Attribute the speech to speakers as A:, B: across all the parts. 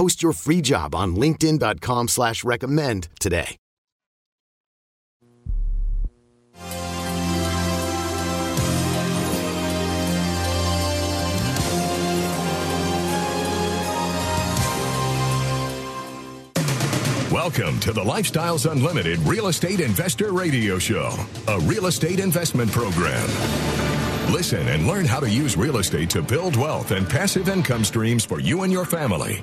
A: Post your free job on linkedin.com slash recommend today.
B: Welcome to the Lifestyles Unlimited Real Estate Investor Radio Show, a real estate investment program. Listen and learn how to use real estate to build wealth and passive income streams for you and your family.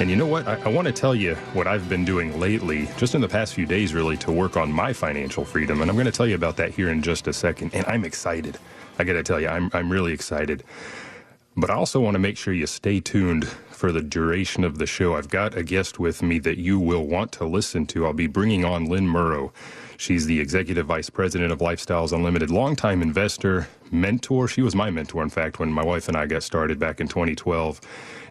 C: And you know what? I, I want to tell you what I've been doing lately, just in the past few days, really, to work on my financial freedom. And I'm going to tell you about that here in just a second. And I'm excited. I got to tell you, I'm, I'm really excited. But I also want to make sure you stay tuned for the duration of the show. I've got a guest with me that you will want to listen to. I'll be bringing on Lynn Murrow. She's the executive vice president of Lifestyles Unlimited, longtime investor, mentor. She was my mentor, in fact, when my wife and I got started back in 2012,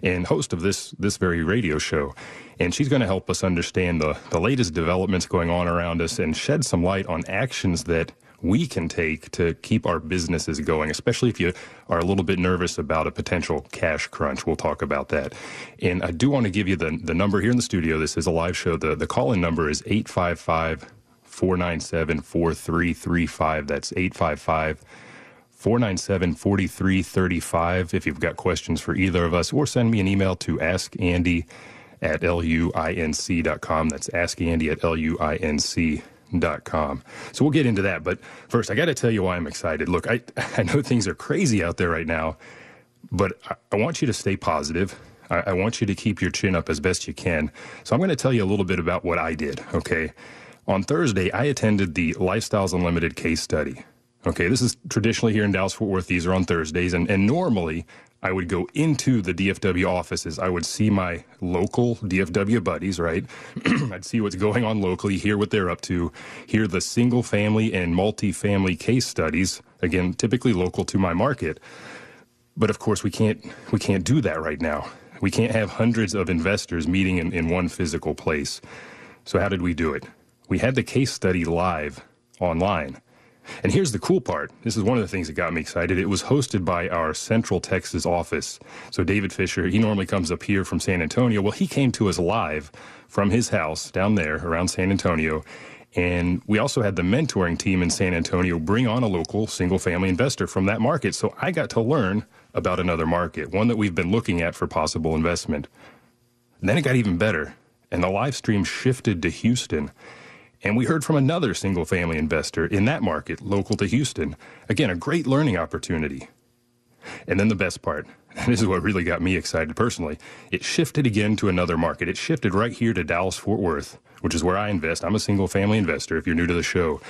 C: and host of this this very radio show. And she's going to help us understand the, the latest developments going on around us and shed some light on actions that we can take to keep our businesses going, especially if you are a little bit nervous about a potential cash crunch. We'll talk about that. And I do want to give you the, the number here in the studio. This is a live show. The, the call in number is 855 497 4335. That's 855 497 4335. If you've got questions for either of us, or send me an email to askandy at luinc.com. That's askandy at luinc.com. So we'll get into that. But first, I got to tell you why I'm excited. Look, I, I know things are crazy out there right now, but I, I want you to stay positive. I, I want you to keep your chin up as best you can. So I'm going to tell you a little bit about what I did, okay? On Thursday, I attended the Lifestyles Unlimited case study. Okay, this is traditionally here in Dallas Fort Worth. These are on Thursdays, and, and normally I would go into the DFW offices. I would see my local DFW buddies, right? I'd see what's going on locally, hear what they're up to, hear the single family and multi-family case studies, again, typically local to my market. But of course, we can't we can't do that right now. We can't have hundreds of investors meeting in, in one physical place. So how did we do it? We had the case study live online. And here's the cool part. This is one of the things that got me excited. It was hosted by our Central Texas office. So David Fisher, he normally comes up here from San Antonio. Well, he came to us live from his house down there around San Antonio. And we also had the mentoring team in San Antonio bring on a local single family investor from that market. So I got to learn about another market, one that we've been looking at for possible investment. And then it got even better. And the live stream shifted to Houston. And we heard from another single family investor in that market, local to Houston. Again, a great learning opportunity. And then the best part, and this is what really got me excited personally, it shifted again to another market. It shifted right here to Dallas Fort Worth, which is where I invest. I'm a single family investor if you're new to the show.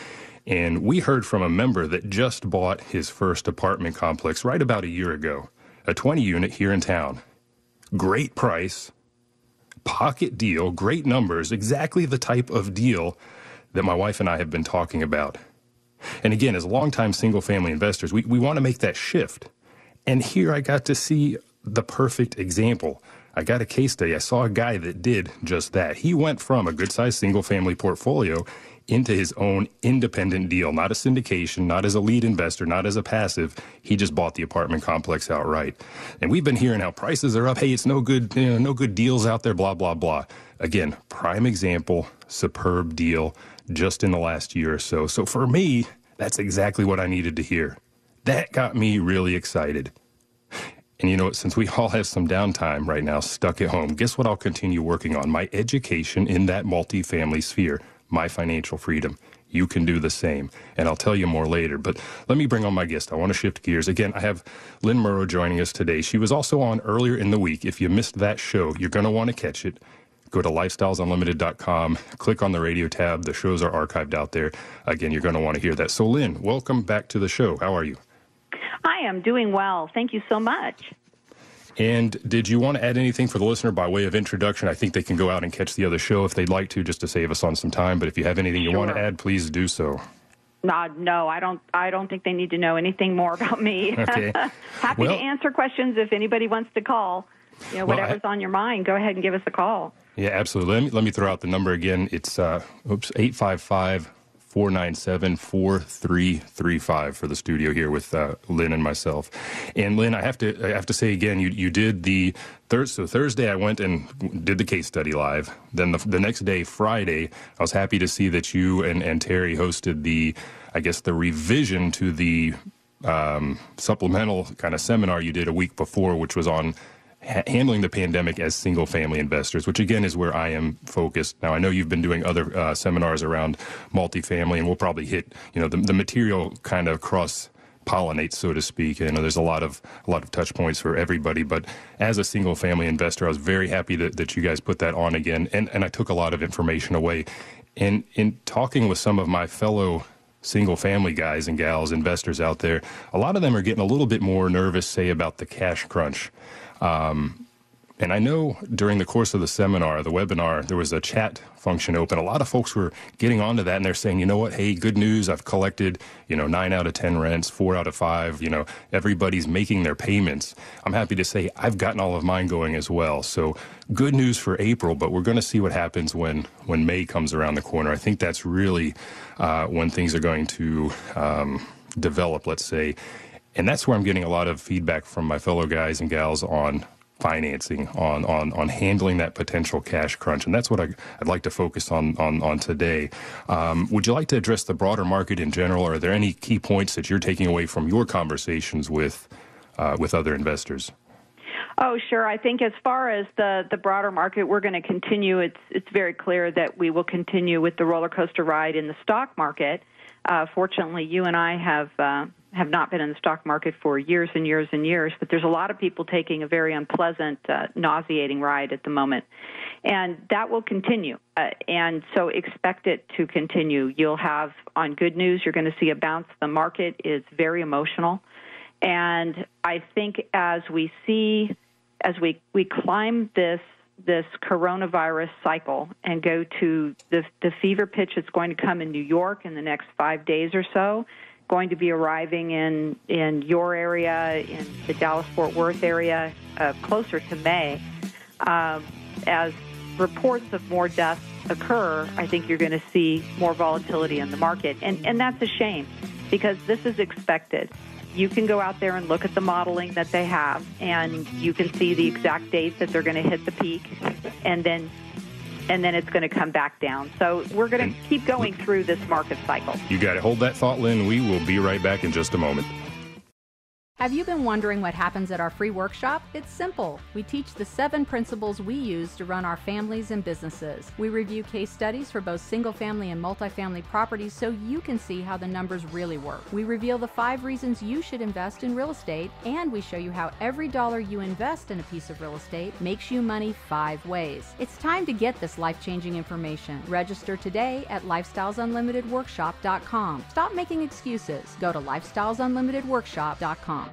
C: And we heard from a member that just bought his first apartment complex right about a year ago, a 20 unit here in town. Great price, pocket deal, great numbers, exactly the type of deal that my wife and I have been talking about. And again, as longtime single family investors, we, we want to make that shift. And here I got to see the perfect example. I got a case study. I saw a guy that did just that. He went from a good sized single family portfolio into his own independent deal, not a syndication, not as a lead investor, not as a passive. He just bought the apartment complex outright. And we've been hearing how prices are up. Hey, it's no good, you know, no good deals out there, blah, blah, blah. Again, prime example, superb deal just in the last year or so. So for me, that's exactly what I needed to hear. That got me really excited. And you know what? Since we all have some downtime right now, stuck at home, guess what I'll continue working on? My education in that multifamily sphere, my financial freedom. You can do the same. And I'll tell you more later. But let me bring on my guest. I want to shift gears. Again, I have Lynn Murrow joining us today. She was also on earlier in the week. If you missed that show, you're going to want to catch it. Go to lifestylesunlimited.com, click on the radio tab. The shows are archived out there. Again, you're going to want to hear that. So, Lynn, welcome back to the show. How are you?
D: I am doing well. Thank you so much.
C: And did you want to add anything for the listener by way of introduction? I think they can go out and catch the other show if they'd like to, just to save us on some time. But if you have anything you want to add, please do so.
D: Uh, no, I don't. I don't think they need to know anything more about me.
C: Okay.
D: Happy
C: Well-
D: to answer questions if anybody wants to call. You know,
C: Well, I-
D: whatever's on your mind, go ahead and give us a call.
C: Yeah, absolutely. Let me, let me throw out the number again. It's uh, oops, 855 497 4335 for the studio here with uh, Lynn and myself. And Lynn, I have to I have to say again, you, you did the third. So Thursday, I went and did the case study live. Then the, the next day, Friday, I was happy to see that you and, and Terry hosted the, I guess, the revision to the um, supplemental kind of seminar you did a week before, which was on ha- handling the pandemic as single family investors, which again is where I am focused. Now, I know you've been doing other uh, seminars around multifamily, and we'll probably hit, you know, the, the material kind of cross pollinates, so to speak. You know, there's a lot of a lot of touch points for everybody. But as a single family investor, I was very happy that, that you guys put that on again, and, and I took a lot of information away. And in talking with some of my fellow single family guys and gals, investors out there, a lot of them are getting a little bit more nervous, say, about the cash crunch. Um, and I know during the course of the seminar, the webinar, there was a chat function open. A lot of folks were getting onto that and they're saying, you know what, hey, good news. I've collected, you know, nine out of 10 rents, four out of five. You know, everybody's making their payments. I'm happy to say I've gotten all of mine going as well. So good news for April, but we're going to see what happens when, when May comes around the corner. I think that's really uh, when things are going to um, develop, let's say. And that's where I'm getting a lot of feedback from my fellow guys and gals on financing, on on on handling that potential cash crunch, and that's what I, would like to focus on on on today. Um, would you like to address the broader market in general? Are there any key points that you're taking away from your conversations with uh, with other investors?
D: Oh, sure. I think as far as the, the broader market, we're going to continue. It's it's very clear that we will continue with the roller coaster ride in the stock market. Uh, fortunately, you and I have uh, have not been in the stock market for years and years and years, but there's a lot of people taking a very unpleasant, uh, nauseating ride at the moment, and that will continue. Uh, and so expect it to continue. You'll have on good news, you're going to see a bounce. The market is very emotional. And I think as we see, as we, we climb this this coronavirus cycle and go to the the fever pitch that's going to come in New York in the next five days or so, going to be arriving in in your area, in the Dallas Fort Worth area, uh, closer to May. Um, as reports of more deaths occur, I think you're going to see more volatility in the market, and and that's a shame because this is expected you can go out there and look at the modeling that they have, and you can see the exact date that they're going to hit the peak, and then and then it's going to come back down. So we're going to keep going through this market cycle.
C: You got to hold that thought, Lynn. We will be right back in just a moment.
E: Have you been wondering what happens at our free workshop? It's simple. We teach the seven principles we use to run our families and businesses. We review case studies for both single family and multifamily properties so you can see how the numbers really work. We reveal the five reasons you should invest in real estate, and we show you how every dollar you invest in a piece of real estate makes you money five ways. It's time to get this life changing information. Register today at lifestylesunlimitedworkshop.com. Stop making excuses. Go to lifestylesunlimitedworkshop.com.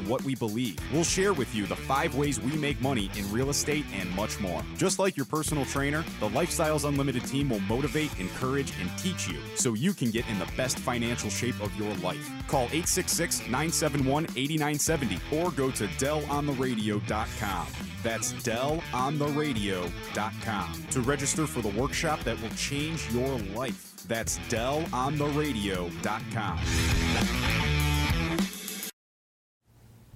F: what we believe. We'll share with you the five ways we make money in real estate and much more. Just like your personal trainer, the Lifestyles Unlimited team will motivate, encourage, and teach you so you can get in the best financial shape of your life. Call 866 971 8970 or go to DelOnTheRadio.com. That's DelOnTheRadio.com to register for the workshop that will change your life. That's DelOnTheRadio.com.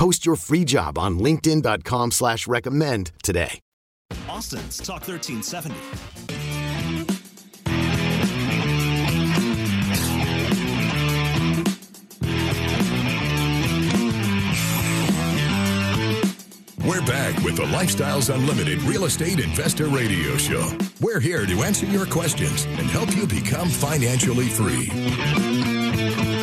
A: Post your free job on linkedin.com slash recommend today.
G: Austin's Talk 1370.
B: We're back with the Lifestyles Unlimited Real Estate Investor Radio Show. We're here to answer your questions and help you become financially free.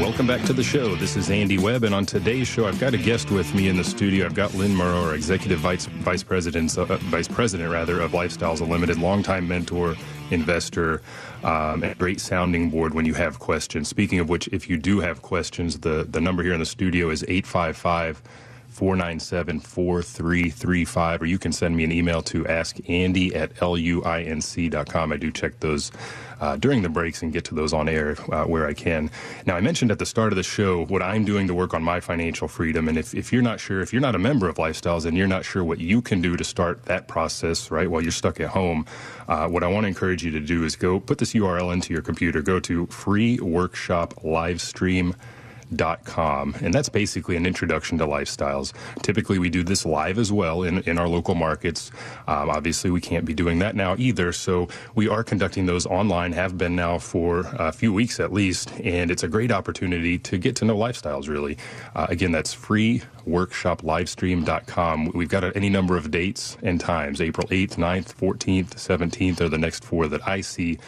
C: Welcome back to the show. This is Andy Webb, and on today's show, I've got a guest with me in the studio. I've got Lynn Murrow, executive vice vice president, uh, vice president rather of Lifestyles Unlimited, longtime mentor, investor, um, and great sounding board when you have questions. Speaking of which, if you do have questions, the the number here in the studio is eight five five. 497 4335, or you can send me an email to askandy at luinc.com. I do check those uh, during the breaks and get to those on air uh, where I can. Now, I mentioned at the start of the show what I'm doing to work on my financial freedom. And if, if you're not sure, if you're not a member of Lifestyles and you're not sure what you can do to start that process, right, while you're stuck at home, uh, what I want to encourage you to do is go put this URL into your computer, go to free workshop live stream com, and that's basically an introduction to lifestyles. Typically, we do this live as well in, in our local markets. Um, obviously, we can't be doing that now either, so we are conducting those online, have been now for a few weeks at least, and it's a great opportunity to get to know lifestyles really. Uh, again, that's free workshoplivestream.com. We've got any number of dates and times. April 8th, 9th, 14th, 17th are the next four that I see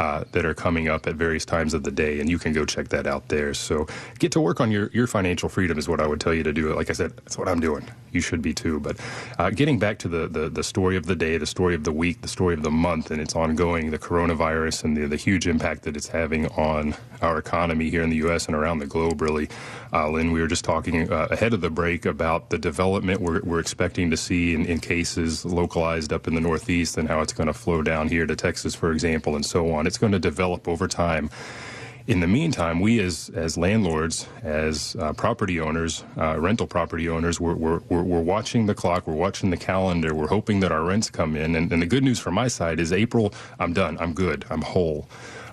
C: uh, that are coming up at various times of the day, and you can go check that out there. So get to work on your, your financial freedom is what I would tell you to do. Like I said, that's what I'm doing. You should be too. But uh, getting back to the, the, the story of the day, the story of the week, the story of the month, and it's ongoing, the coronavirus and the, the huge impact that it's having on our economy here in the U.S. and around the globe, really. Uh, Lynn, we were just talking uh, ahead of the break about the development we're, we're expecting to see in, in cases localized up in the Northeast and how it's going to flow down here to Texas, for example, and so on. It's going to develop over time. In the meantime, we as as landlords, as uh, property owners, uh, rental property owners, we're, we're, we're, watching the clock, we're watching the calendar, we're hoping that our rents come in. And, and the good news from my side is April, I'm done, I'm good, I'm whole.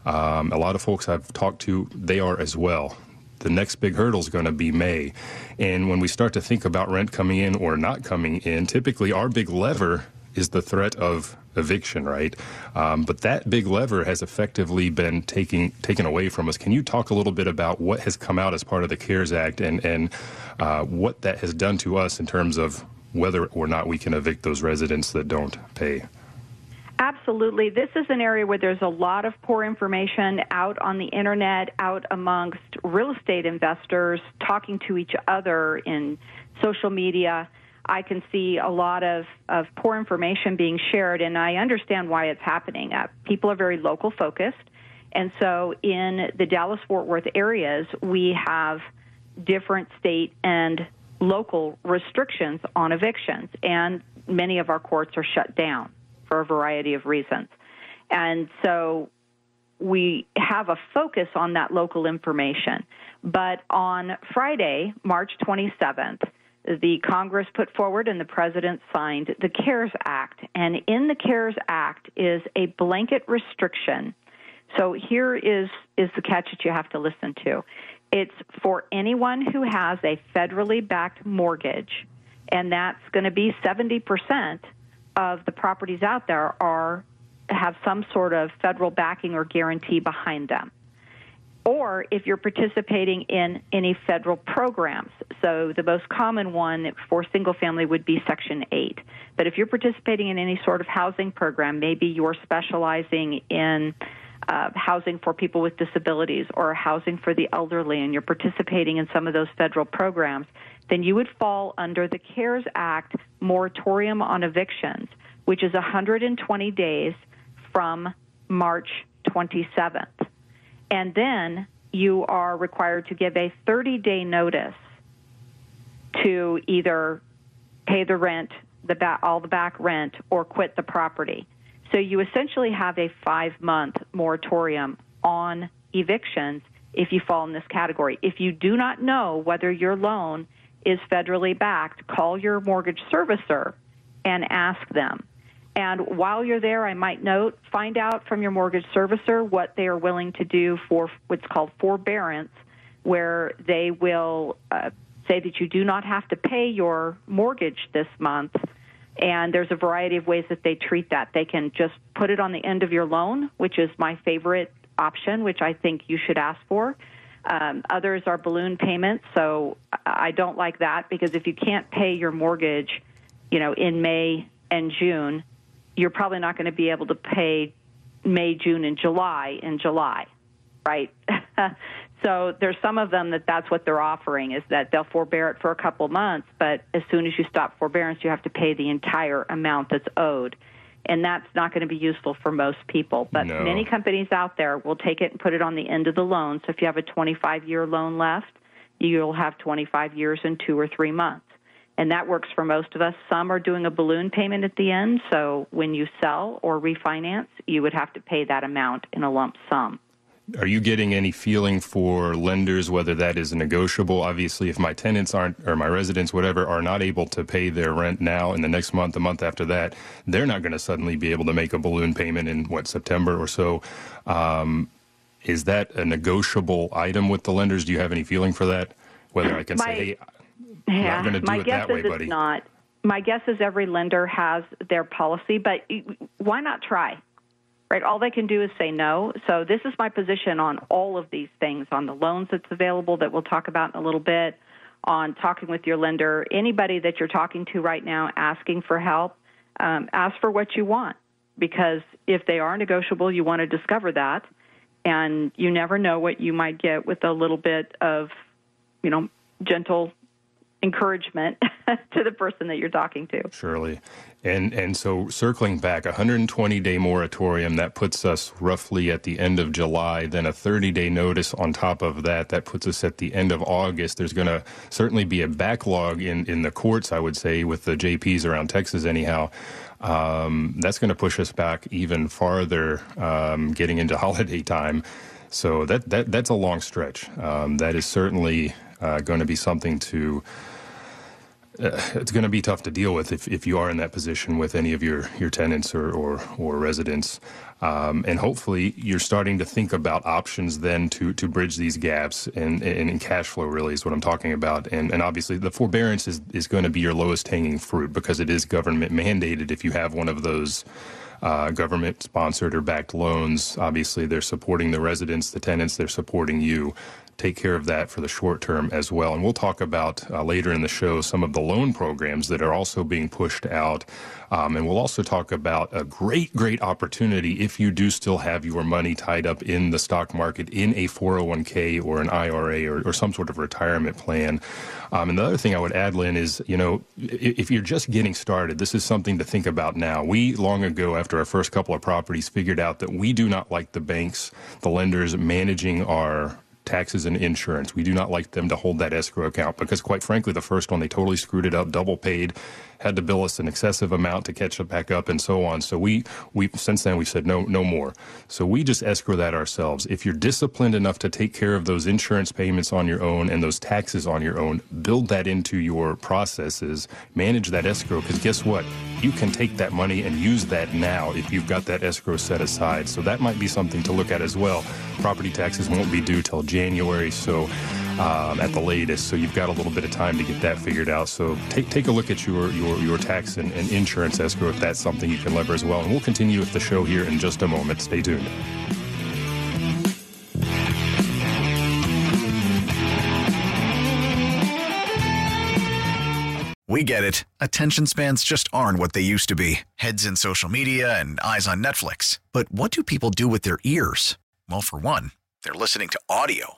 C: Um, a lot of folks I've talked to, they are as well the next big hurdle is going to be May. And when we start to think about rent coming in or not coming in, typically our big lever is the threat of eviction, right? Um, but that big lever has effectively been taking taken away from us. Can you talk a little bit about what has come out as part of the CARES Act and and uh, what that has done to us in terms of whether or not we can evict those residents that don't pay?
D: Absolutely. This is an area where there's a lot of poor information out on the internet, out amongst real estate investors, talking to each other in social media. I can see a lot of, of poor information being shared, and I understand why it's happening. Uh, people are very local focused. And so in the Dallas Fort Worth areas, we have different state and local restrictions on evictions, and many of our courts are shut down for a variety of reasons. And so we have a focus on that local information. But on Friday, March 27th, the Congress put forward and the President signed the CARES Act. And in the CARES Act is a blanket restriction. So here is, is the catch that you have to listen to. It's for anyone who has a federally backed mortgage, and that's going to be 70% of the properties out there are have some sort of federal backing or guarantee behind them. Or if you're participating in any federal programs. So the most common one for single family would be Section 8. But if you're participating in any sort of housing program, maybe you're specializing in uh, housing for people with disabilities or housing for the elderly and you're participating in some of those federal programs, then you would fall under the CARES Act moratorium on evictions, which is 120 days from March 27th. And then you are required to give a 30 day notice to either pay the rent, the all the back rent, or quit the property. So you essentially have a five month moratorium on evictions if you fall in this category. If you do not know whether your loan is federally backed, call your mortgage servicer and ask them. And while you're there, I might note, find out from your mortgage servicer what they are willing to do for what's called forbearance, where they will uh, say that you do not have to pay your mortgage this month. And there's a variety of ways that they treat that. They can just put it on the end of your loan, which is my favorite option, which I think you should ask for. Um, others are balloon payments, so I don't like that because if you can't pay your mortgage, you know, in May and June, you're probably not going to be able to pay May, June, and July in July, right? so there's some of them that that's what they're offering is that they'll forbear it for a couple months, but as soon as you stop forbearance, you have to pay the entire amount that's owed and that's not going to be useful for most people. But no. many companies out there will take it and put it on the end of the loan. So if you have a 25 year loan left, you'll have 25 years and two or three months. And that works for most of us. Some are doing a balloon payment at the end. So when you sell or refinance, you would have to pay that amount in a lump sum.
C: Are you getting any feeling for lenders whether that is negotiable? Obviously, if my tenants aren't, or my residents, whatever, are not able to pay their rent now in the next month, the month after that, they're not going to suddenly be able to make a balloon payment in what, September or so. Um, is that a negotiable item with the lenders? Do you have any feeling for that? Whether I can my, say, hey, I'm not going to do it that way, buddy.
D: Not. My guess is every lender has their policy, but why not try? Right? All they can do is say no. So this is my position on all of these things, on the loans that's available that we'll talk about in a little bit, on talking with your lender, anybody that you're talking to right now asking for help, um, ask for what you want because if they are negotiable, you want to discover that, and you never know what you might get with a little bit of, you know, gentle encouragement to the person that you're talking to.
C: Surely. And and so circling back, 120 day moratorium that puts us roughly at the end of July, then a 30 day notice on top of that that puts us at the end of August. There's going to certainly be a backlog in in the courts, I would say, with the JPs around Texas anyhow. Um, that's going to push us back even farther, um, getting into holiday time. So that that that's a long stretch. Um, that is certainly uh, going to be something to uh, it's going to be tough to deal with if, if you are in that position with any of your, your tenants or, or, or residents. Um, and hopefully you're starting to think about options then to, to bridge these gaps and, and, and cash flow really is what I'm talking about. And, and obviously the forbearance is, is going to be your lowest hanging fruit because it is government mandated if you have one of those uh, government sponsored or backed loans. Obviously, they're supporting the residents, the tenants, they're supporting you take care of that for the short term as well. And we'll talk about uh, later in the show some of the loan programs that are also being pushed out. Um, and we'll also talk about a great, great opportunity if you do still have your money tied up in the stock market in a 401k or an IRA or, or some sort of retirement plan. Um, and the other thing I would add, Lynn, is you know if you're just getting started, this is something to think about now. We long ago, after our first couple of properties, figured out that we do not like the banks, the lenders managing our taxes and insurance. We do not like them to hold that escrow account because, quite frankly, the first one they totally screwed it up, double paid, had to bill us an excessive amount to catch it back up, and so on. So we we since then we said no no more. So we just escrow that ourselves. If you're disciplined enough to take care of those insurance payments on your own and those taxes on your own, build that into your processes, manage that escrow. Because guess what? You can take that money and use that now if you've got that escrow set aside. So that might be something to look at as well. Property taxes won't be due till January, so um, at the latest. So you've got a little bit of time to get that figured out. So take take a look at your your, your tax and, and insurance escrow if that's something you can lever as well. And we'll continue with the show here in just a moment. Stay tuned.
H: We get it. Attention spans just aren't what they used to be heads in social media and eyes on Netflix. But what do people do with their ears? Well, for one, they're listening to audio.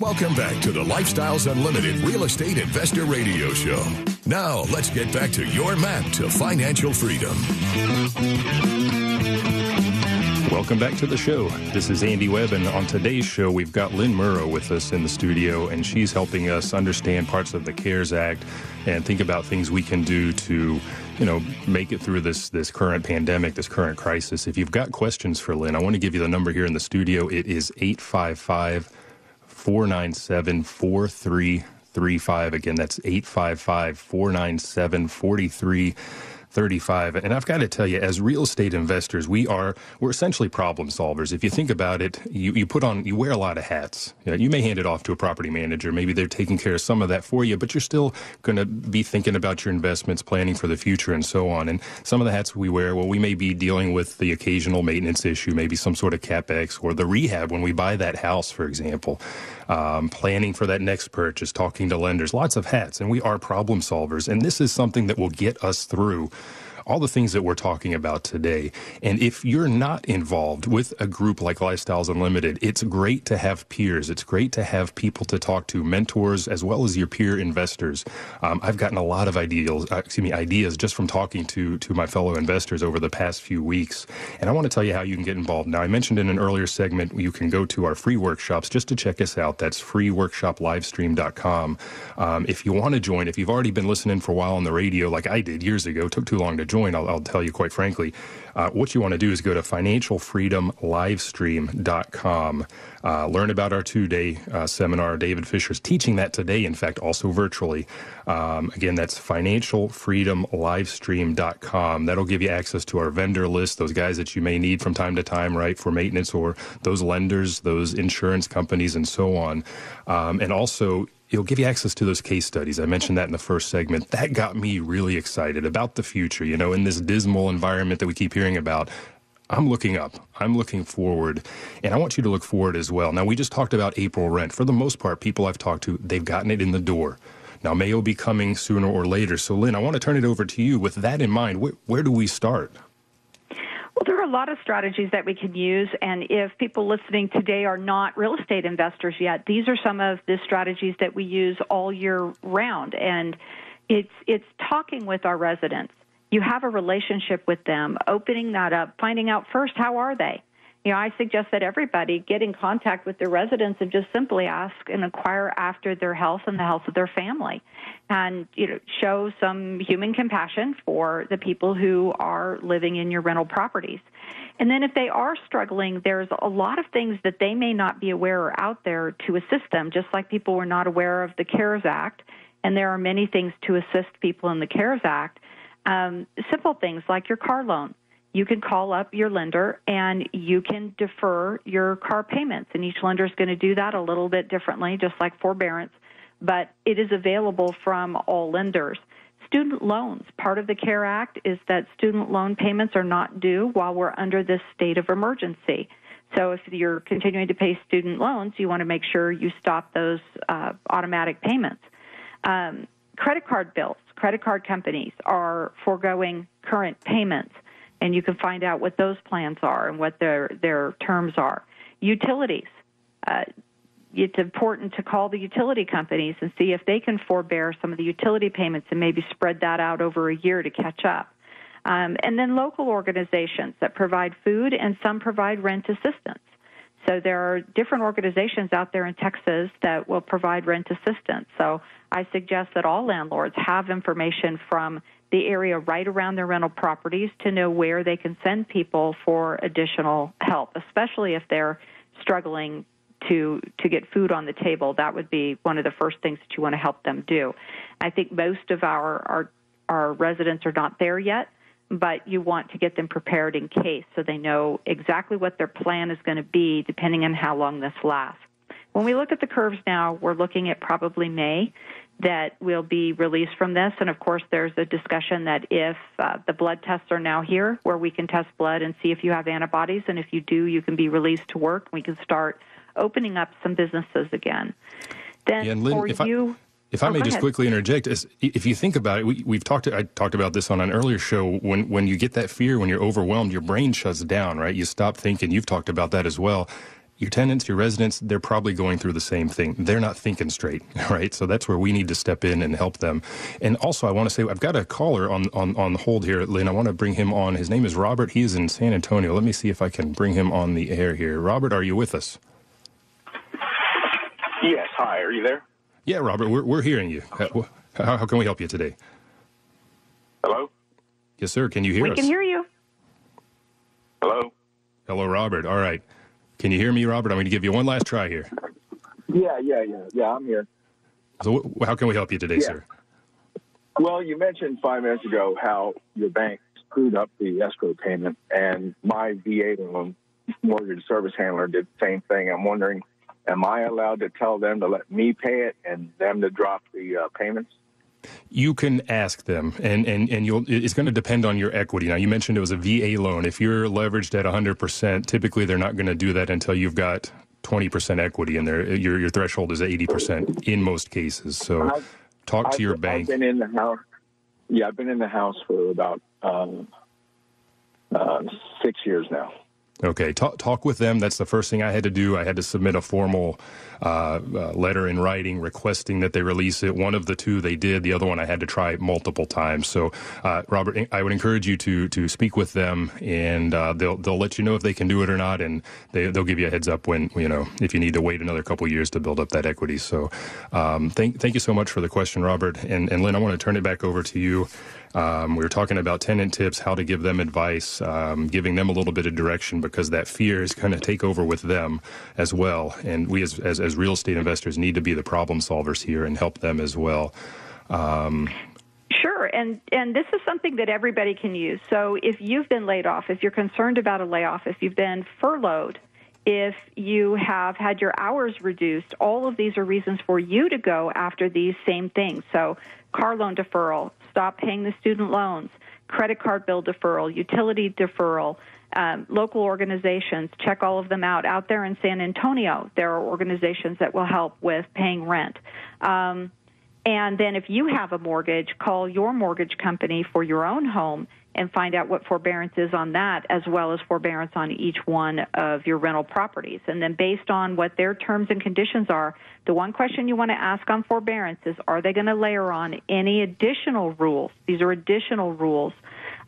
B: Welcome back to the Lifestyles Unlimited Real Estate Investor Radio Show. Now, let's get back to your map to financial freedom.
C: Welcome back to the show. This is Andy Webb, and on today's show, we've got Lynn Murrow with us in the studio, and she's helping us understand parts of the CARES Act and think about things we can do to, you know, make it through this this current pandemic, this current crisis. If you've got questions for Lynn, I want to give you the number here in the studio. It is 855 497 4335. Again, that's 855 497 4335. And I've got to tell you, as real estate investors, we are, we're essentially problem solvers. If you think about it, you, you put on, you wear a lot of hats. You, know, you may hand it off to a property manager. Maybe they're taking care of some of that for you, but you're still going to be thinking about your investments, planning for the future, and so on. And some of the hats we wear, well, we may be dealing with the occasional maintenance issue, maybe some sort of capex or the rehab when we buy that house, for example um, planning for that next purchase, talking to lenders, lots of hats. And we are problem solvers. And this is something that will get us through all the things that we're talking about today. And if you're not involved with a group like Lifestyles Unlimited, it's great to have peers. It's great to have people to talk to, mentors, as well as your peer investors. Um, I've gotten a lot of ideas, uh, excuse me, ideas just from talking to, to my fellow investors over the past few weeks. And I want to tell you how you can get involved. Now, I mentioned in an earlier segment, you can go to our free workshops just to check us out. That's freeworkshoplivestream.com. Um, if you want to join, if you've already been listening for a while on the radio, like I did years ago, took too long to join, I'll, I'll tell you quite frankly. Uh, what you want to do is go to financialfreedomlivestream.com. Uh, learn about our two day uh, seminar. David Fisher's teaching that today, in fact, also virtually. Um, again, that's financialfreedomlivestream.com. That'll give you access to our vendor list, those guys that you may need from time to time, right, for maintenance, or those lenders, those insurance companies, and so on. Um, and also, it'll give you access to those case studies. I mentioned that in the first segment. That got me really excited about the future. You know, in this dismal environment that we keep hearing about, I'm looking up. I'm looking forward. And I want you to look forward as well. Now, we just talked about April rent. For the most part, people I've talked to, they've gotten it in the door. Now, May will be coming sooner or later. So, Lynn, I want to turn it over to you. With that in mind, where, where do we start?
D: Well, there are a lot of strategies that we can use, and if people listening today are not real estate investors yet, these are some of the strategies that we use all year round. And It's it's talking with our residents. You have a relationship with them, opening that up, finding out first how are they. You know, I suggest that everybody get in contact with their residents and just simply ask and inquire after their health and the health of their family, and you know, show some human compassion for the people who are living in your rental properties. And then if they are struggling, there's a lot of things that they may not be aware are out there to assist them, just like people were not aware of the CARES Act. And there are many things to assist people in the CARES Act. Um, simple things like your car loan. You can call up your lender and you can defer your car payments. And each lender is going to do that a little bit differently, just like forbearance. But it is available from all lenders student loans. Part of the CARE Act is that student loan payments are not due while we're under this state of emergency. So if you're continuing to pay student loans, you want to make sure you stop those uh, automatic payments. Um, credit card bills, credit card companies are foregoing current payments, and you can find out what those plans are and what their their terms are. Utilities. Uh, it's important to call the utility companies and see if they can forbear some of the utility payments and maybe spread that out over a year to catch up. Um, and then local organizations that provide food and some provide rent assistance. So there are different organizations out there in Texas that will provide rent assistance. So I suggest that all landlords have information from the area right around their rental properties to know where they can send people for additional help, especially if they're struggling to to get food on the table, that would be one of the first things that you want to help them do. I think most of our our, our residents are not there yet, but you want to get them prepared in case so they know exactly what their plan is going to be depending on how long this lasts. When we look at the curves now, we're looking at probably May that will be released from this. And of course, there's a discussion that if uh, the blood tests are now here, where we can test blood and see if you have antibodies, and if you do, you can be released to work. We can start opening up some businesses again. Then
C: yeah, Lynn,
D: for
C: if
D: you.
C: I, if I
D: oh,
C: may just
D: ahead.
C: quickly interject, if you think about it, we, have talked. I talked about this on an earlier show. When when you get that fear, when you're overwhelmed, your brain shuts down. Right? You stop thinking. You've talked about that as well. Your tenants, your residents, they're probably going through the same thing. They're not thinking straight, right? So that's where we need to step in and help them. And also, I want to say I've got a caller on on on hold here, Lynn. I want to bring him on. His name is Robert. He is in San Antonio. Let me see if I can bring him on the air here. Robert, are you with us?
I: Yes. Hi. Are you there?
C: Yeah, Robert, we're, we're hearing you. Uh, how, how can we help you today?
I: Hello?
C: Yes, sir. Can you hear
D: we
C: us?
D: We can hear you.
I: Hello?
C: Hello, Robert. All right. Can you hear me, Robert? I'm going to give you one last try here.
I: Yeah, yeah, yeah. Yeah, I'm here.
C: So, how can we help you today,
I: Yeah.
C: sir?
I: Well, you mentioned five minutes ago how your bank screwed up the escrow payment, and my VA loan mortgage service handler did the same thing. I'm wondering, am I allowed to tell them to let me pay it and them to drop the uh, payments?
C: You can ask them, and, and, and you'll, it's going to depend on your equity. Now, you mentioned it was a VA loan. If you're leveraged at 100%, typically they're not going to do that until you've got 20% equity in there. Your, your threshold is 80% in most cases. So
I: I've-
C: talk to
I: I've-
C: your bank.
I: I've been in the house. Yeah, I've been in the house for about um, uh, six years now.
C: Okay, talk, talk with them. That's the first thing I had to do. I had to submit a formal uh, uh, letter in writing requesting that they release it. One of the two they did. The other one I had to try multiple times. So, uh, Robert, I would encourage you to to speak with them, and uh, they'll they'll let you know if they can do it or not, and they they'll give you a heads up when you know if you need to wait another couple years to build up that equity. So, um, thank thank you so much for the question, Robert, and and Lynn. I want to turn it back over to you. Um, we were talking about tenant tips, how to give them advice, um, giving them a little bit of direction because that fear is going to take over with them as well. And we, as, as, as real estate investors, need to be the problem solvers here and help them as well. Um,
D: Sure, and and this is something that everybody can use. So if you've been laid off, if you're concerned about a layoff, if you've been furloughed, if you have had your hours reduced, all of these are reasons for you to go after these same things. So car loan deferral, stop paying the student loans, credit card bill deferral, utility deferral. Um, local organizations, check all of them out. Out there in San Antonio, there are organizations that will help with paying rent. Um, And then if you have a mortgage, call your mortgage company for your own home and find out what forbearance is on that, as well as forbearance on each one of your rental properties. And then, based on what their terms and conditions are, the one question you want to ask on forbearance is are they going to layer on any additional rules? These are additional rules.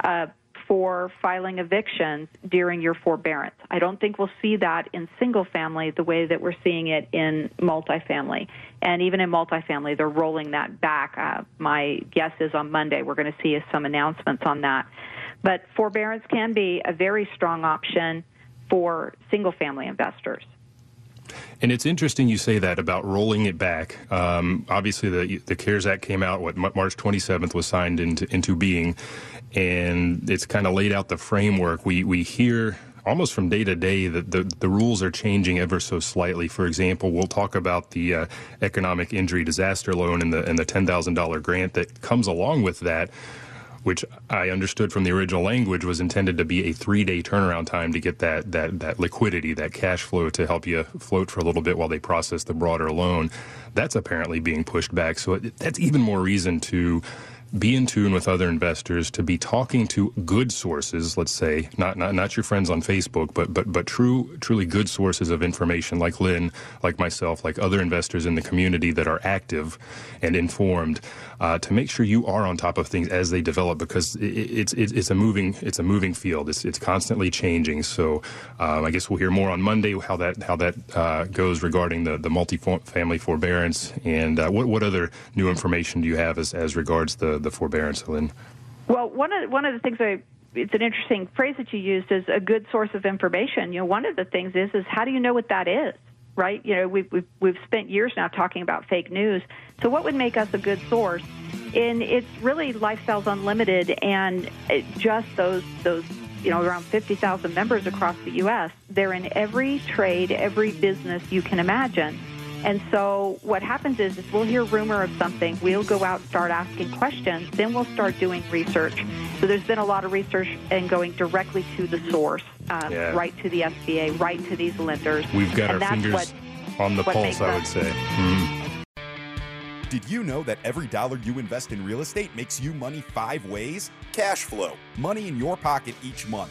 D: Uh, for filing evictions during your forbearance. I don't think we'll see that in single family the way that we're seeing it in multifamily. And even in multifamily, they're rolling that back. Uh, my guess is on Monday we're going to see some announcements on that. But forbearance can be a very strong option for single family investors.
C: And it's interesting you say that about rolling it back. Um, obviously, the the CARES Act came out. What March 27th was signed into into being, and it's kind of laid out the framework. We we hear almost from day to day that the, the rules are changing ever so slightly. For example, we'll talk about the uh, economic injury disaster loan and the and the ten thousand dollar grant that comes along with that which I understood from the original language was intended to be a three day turnaround time to get that, that, that liquidity, that cash flow to help you float for a little bit while they process the broader loan. That's apparently being pushed back. So it, that's even more reason to be in tune with other investors, to be talking to good sources, let's say, not, not, not your friends on Facebook, but, but, but true, truly good sources of information like Lynn, like myself, like other investors in the community that are active and informed, uh, to make sure you are on top of things as they develop because it, it's, it's, it's a moving, it's a moving field. It's, it's constantly changing. So, um, I guess we'll hear more on Monday how that, how that, uh, goes regarding the, the multifamily forbearance and, uh, what, what other new information do you have as, as regards the, the forbearance, Lynn?
D: Well, one of one of the things I it's an interesting phrase that you used is a good source of information. You know, one of the things is is how do you know what that is, right? You know, we've we've, we've spent years now talking about fake news. So, what would make us a good source? And it's really Lifestyles Unlimited and just those those you know around 50,000 members across the U.S. They're in every trade, every business you can imagine. And so what happens is, is we'll hear rumor of something, we'll go out and start asking questions, then we'll start doing research. So there's been a lot of research and going directly to the source, um, yeah. right to the SBA, right to these lenders.
C: We've got and our fingers what, on the pulse, I would say. Mm.
F: Did you know that every dollar you invest in real estate makes you money five ways? Cash flow, money in your pocket each month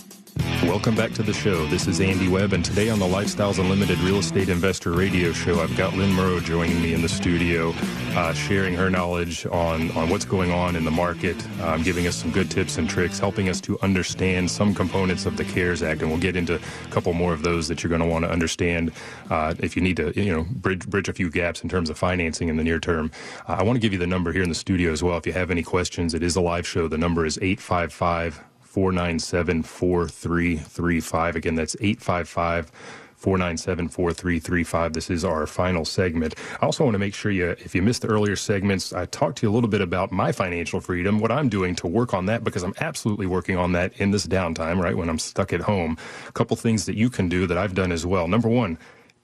C: Welcome back to the show. This is Andy Webb, and today on the Lifestyles Unlimited Real Estate Investor Radio Show, I've got Lynn Murrow joining me in the studio, uh, sharing her knowledge on, on what's going on in the market, um, giving us some good tips and tricks, helping us to understand some components of the CARES Act, and we'll get into a couple more of those that you're going to want to understand uh, if you need to, you know, bridge, bridge a few gaps in terms of financing in the near term. Uh, I want to give you the number here in the studio as well. If you have any questions, it is a live show. The number is 855- 497 4335. Again, that's 855 497 4335. This is our final segment. I also want to make sure you, if you missed the earlier segments, I talked to you a little bit about my financial freedom, what I'm doing to work on that, because I'm absolutely working on that in this downtime, right? When I'm stuck at home. A couple things that you can do that I've done as well. Number one,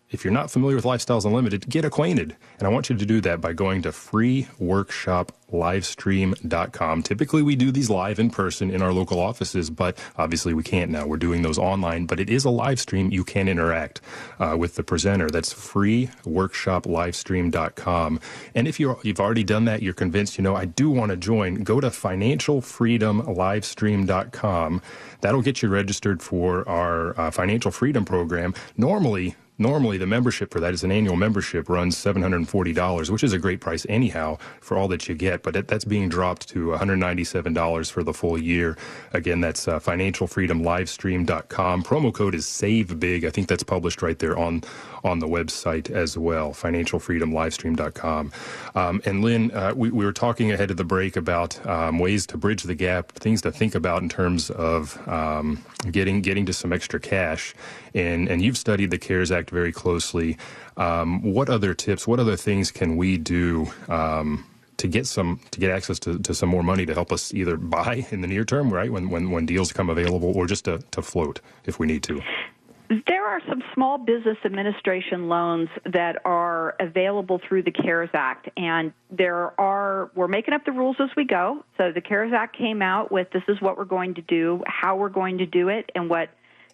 C: if you're not familiar with Lifestyles Unlimited, get acquainted. And I want you to do that by going to freeworkshoplivestream.com. Typically, we do these live in person in our local offices, but obviously we can't now. We're doing those online, but it is a live stream. You can interact uh, with the presenter. That's freeworkshoplivestream.com. And if you're, you've already done that, you're convinced, you know, I do want to join, go to financialfreedomlivestream.com. That'll get you registered for our uh, financial freedom program. Normally, Normally, the membership for that is an annual membership runs $740, which is a great price anyhow for all that you get, but that's being dropped to $197 for the full year. Again, that's uh, financialfreedomlivestream.com. Promo code is Save Big. I think that's published right there on on the website as well, financialfreedomlivestream.com. Um, and Lynn, uh, we, we, were talking ahead of the break about um, ways to bridge the gap, things to think about in terms of um, getting getting to some extra cash. And and you've studied the CARES Act very closely. Um, what other tips? What other things can we do? Um, to get some to get access to, to some more money to help us either buy in the near term, right, when when, when deals come available, or just to, to float if we need to.
D: There are some small business administration loans that are available through the CARES Act, and there are, we're making up the rules as we go. So the CARES Act came out with this is what we're going to do, how we're going to do it, and what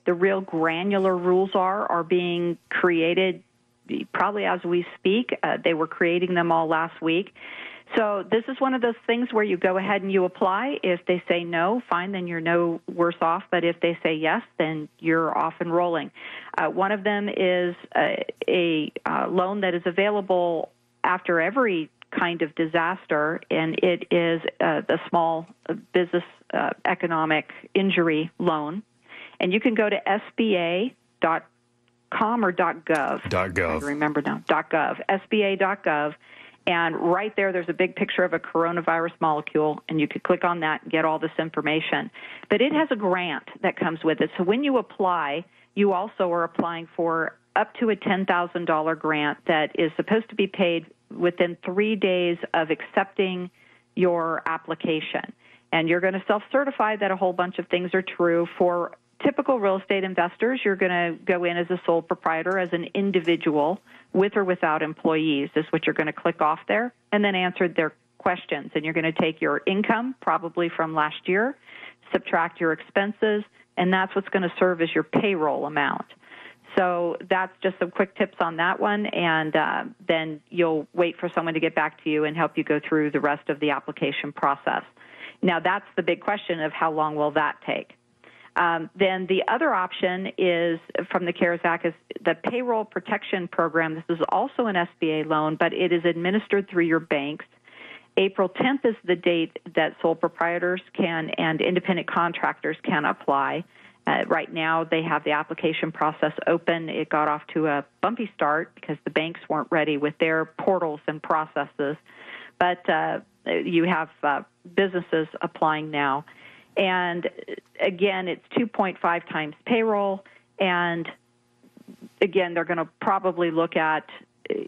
D: the real granular rules are, are being created probably as we speak. Uh, they were creating them all last week. So this is one of those things where you go ahead and you apply. If they say no, fine, then you're no worse off. But if they say yes, then you're off and rolling. Uh, one of them is a, a uh, loan that is available after every kind of disaster, and it is uh, the small business uh, economic injury loan. And you can go to SBA.com or .gov.
C: .gov.
D: Remember now. .gov. SBA.gov and right there, there's a big picture of a coronavirus molecule, and you could click on that and get all this information. But it has a grant that comes with it. So when you apply, you also are applying for up to a $10,000 grant that is supposed to be paid within three days of accepting your application. And you're going to self certify that a whole bunch of things are true. For typical real estate investors, you're going to go in as a sole proprietor, as an individual with or without employees is what you're going to click off there and then answer their questions. And you're going to take your income, probably from last year, subtract your expenses, and that's what's going to serve as your payroll amount. So that's just some quick tips on that one, and uh, then you'll wait for someone to get back to you and help you go through the rest of the application process. Now, that's the big question of how long will that take? Um, then the other option is from the CARES Act is the payroll protection program. This is also an SBA loan, but it is administered through your banks. April 10th is the date that sole proprietors can and independent contractors can apply. Uh, right now, they have the application process open. It got off to a bumpy start because the banks weren't ready with their portals and processes. But uh, you have uh, businesses applying now. And again, it's 2.5 times payroll. And again, they're going to probably look at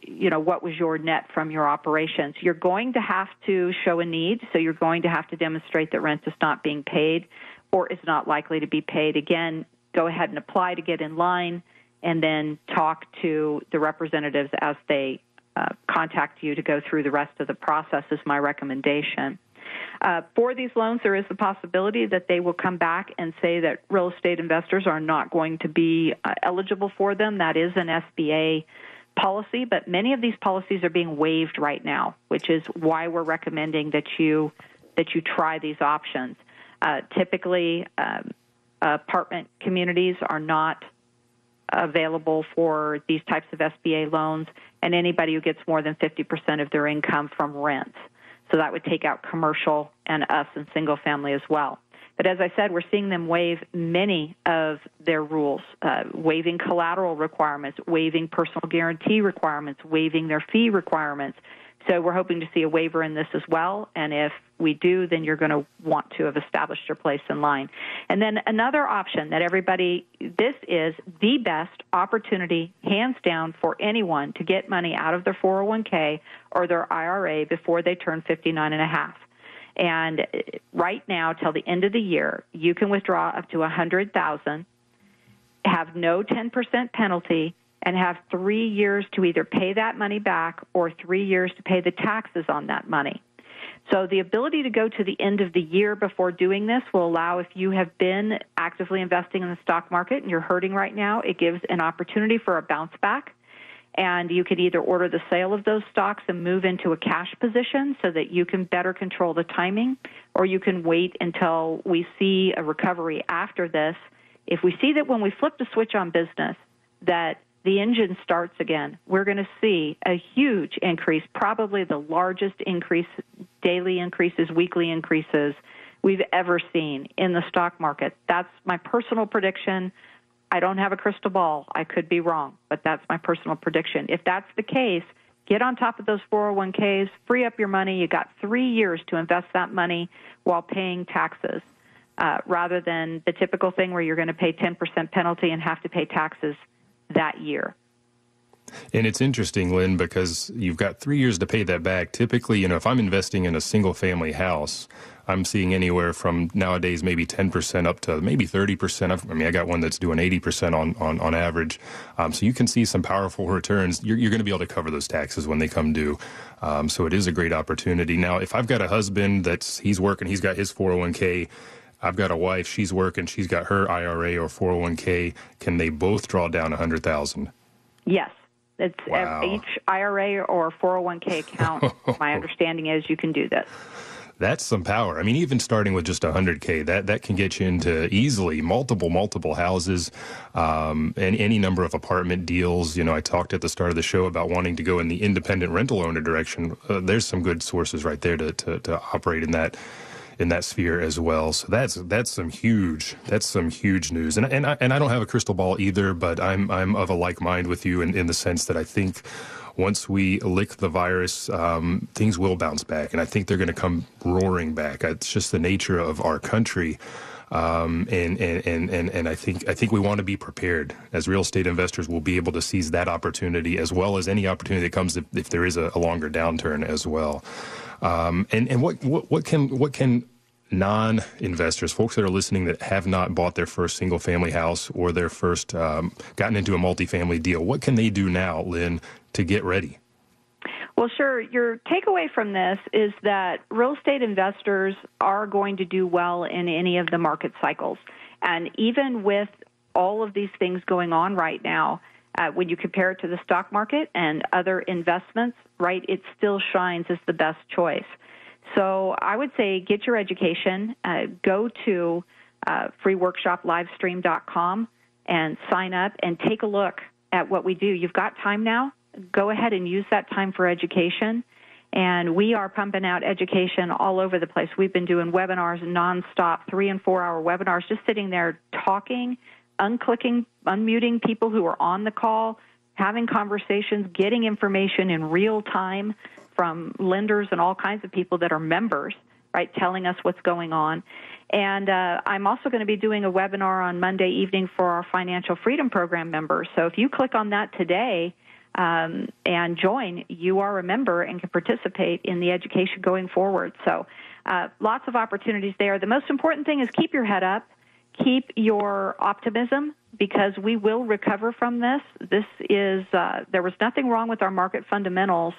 D: you know what was your net from your operations. You're going to have to show a need. So you're going to have to demonstrate that rent is not being paid or is not likely to be paid. Again go ahead and apply to get in line and then talk to the representatives as they uh, contact you to go through the rest of the process is my recommendation uh, for these loans, there is the possibility that they will come back and say that real estate investors are not going to be uh, eligible for them. That is an SBA policy, but many of these policies are being waived right now, which is why we're recommending that you that you try these options. Uh, typically, um, apartment communities are not available for these types of SBA loans, and anybody who gets more than 50% of their income from rents. So that would take out commercial and us and single family as well. But as I said, we're seeing them waive many of their rules, uh, waiving collateral requirements, waiving personal guarantee requirements, waiving their fee requirements, so we're hoping to see a waiver in this as well. And if we do, then you're going to want to have established your place in line. And then another option that everybody, this is the best opportunity, hands down, for anyone to get money out of their 401k or their IRA before they turn 59 and a half. And uh, right now, till the end of the year, you can withdraw up to 100,000, have no 10% penalty, and have three years to either pay that money back or three years to pay the taxes on that money. So the ability to go to the end of the year before doing this will allow if you have been actively investing in the stock market and you're hurting right now, it gives an opportunity for a bounce back. And you can either order the sale of those stocks and move into a cash position so that you can better control the timing, or you can wait until we see a recovery after this. If we see that when we flip the switch on business, that the engine starts again, we're going to see a huge increase, probably the largest increase, daily increases, weekly increases we've ever seen in the stock market. That's my personal prediction. I don't have a crystal ball. I could be wrong, but that's my personal prediction. If that's the case, get on top of those 401ks, free up your money. You got three years to invest that money while paying taxes. Uh, rather than the typical thing where you're going to pay 10% penalty and have to pay taxes that year.
C: And it's interesting, Lynn, because you've got three years to pay that back. Typically, you know, if I'm investing in a single family house, I'm seeing anywhere from nowadays maybe 10% up to maybe 30%. I mean, I got one that's doing 80% on, on, on average. Um, so you can see some powerful returns. You're, you're going to be able to cover those taxes when they come due. Um, so it is a great opportunity. Now, if I've got a husband that's, he's working, he's got his 401k, I've got a wife, she's working, she's got her IRA or 401k. Can they both draw down 100,000?
D: Yes. It's wow. each IRA or 401k account. my understanding is you can do this.
C: That's some power. I mean, even starting with just 100k, that that can get you into easily multiple multiple houses, um, and any number of apartment deals. You know, I talked at the start of the show about wanting to go in the independent rental owner direction. Uh, there's some good sources right there to, to, to operate in that in that sphere as well. So that's that's some huge that's some huge news. And and I, and I don't have a crystal ball either, but I'm I'm of a like mind with you in, in the sense that I think once we lick the virus, um, things will bounce back, and I think they're going to come roaring back. It's just the nature of our country. Um, and, and, and, and I think, I think we want to be prepared as real estate investors. We'll be able to seize that opportunity as well as any opportunity that comes if, if there is a, a longer downturn as well. Um, and and what, what what can what can non-investors, folks that are listening that have not bought their first single-family house or their first um, gotten into a multifamily deal, what can they do now, Lynn, to get ready?
D: Well, sure. Your takeaway from this is that real estate investors are going to do well in any of the market cycles. And even with all of these things going on right now, uh, when you compare it to the stock market and other investments, right, it still shines as the best choice. So I would say get your education, uh, go to uh, freeworkshoplivestream.com and sign up and take a look at what we do. You've got time now. Go ahead and use that time for education. And we are pumping out education all over the place. We've been doing webinars nonstop, three and four hour webinars, just sitting there talking, unclicking, unmuting people who are on the call, having conversations, getting information in real time from lenders and all kinds of people that are members, right, telling us what's going on. And uh, I'm also going to be doing a webinar on Monday evening for our Financial Freedom Program members. So if you click on that today um, and join, you are a member and can participate in the education going forward. So uh, lots of opportunities there. The most important thing is keep your head up, keep your optimism because we will recover from this. This is uh, there was nothing wrong with our market fundamentals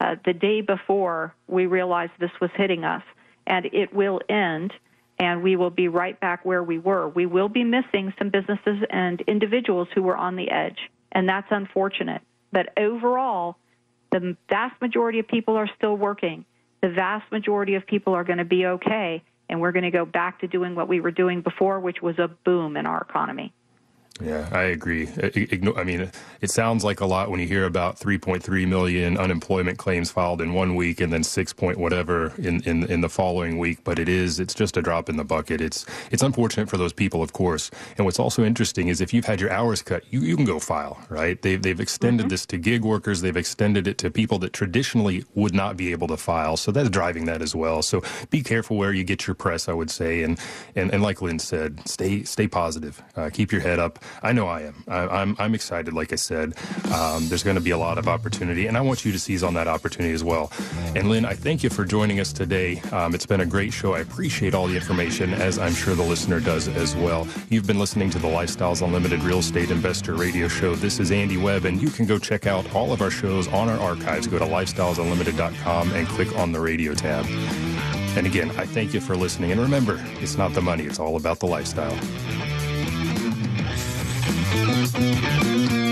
D: uh, the day before we realized this was hitting us. And it will end, and we will be right back where we were. We will be missing some businesses and individuals who were on the edge, and that's unfortunate. But overall, the vast majority of people are still working. The vast majority of people are going to be okay, and we're going to go back to doing what we were doing before, which was a boom in our economy.
C: Yeah, I agree. I mean, it sounds like a lot when you hear about 3.3 million unemployment claims filed in one week and then 6 point whatever in, in, in the following week. But it is, it's just a drop in the bucket. It's, it's unfortunate for those people, of course. And what's also interesting is if you've had your hours cut, you, you can go file, right? They've, they've extended mm-hmm. this to gig workers. They've extended it to people that traditionally would not be able to file. So that's driving that as well. So be careful where you get your press, I would say. And, and, and like Lynn said, stay, stay positive. Uh, keep your head up. I know I am. I, am I'm, I'm excited. Like I said, um, there's going to be a lot of opportunity, and I want you to seize on that opportunity as well. And Lynn, I thank you for joining us today. Um, it's been a great show. I appreciate all the information, as I'm sure the listener does as well. You've been listening to the Lifestyles Unlimited Real Estate Investor Radio Show. This is Andy Webb, and you can go check out all of our shows on our archives. Go to lifestylesunlimited.com and click on the radio tab. And again, I thank you for listening. And remember, it's not the money, it's all about the lifestyle.
B: Thank you.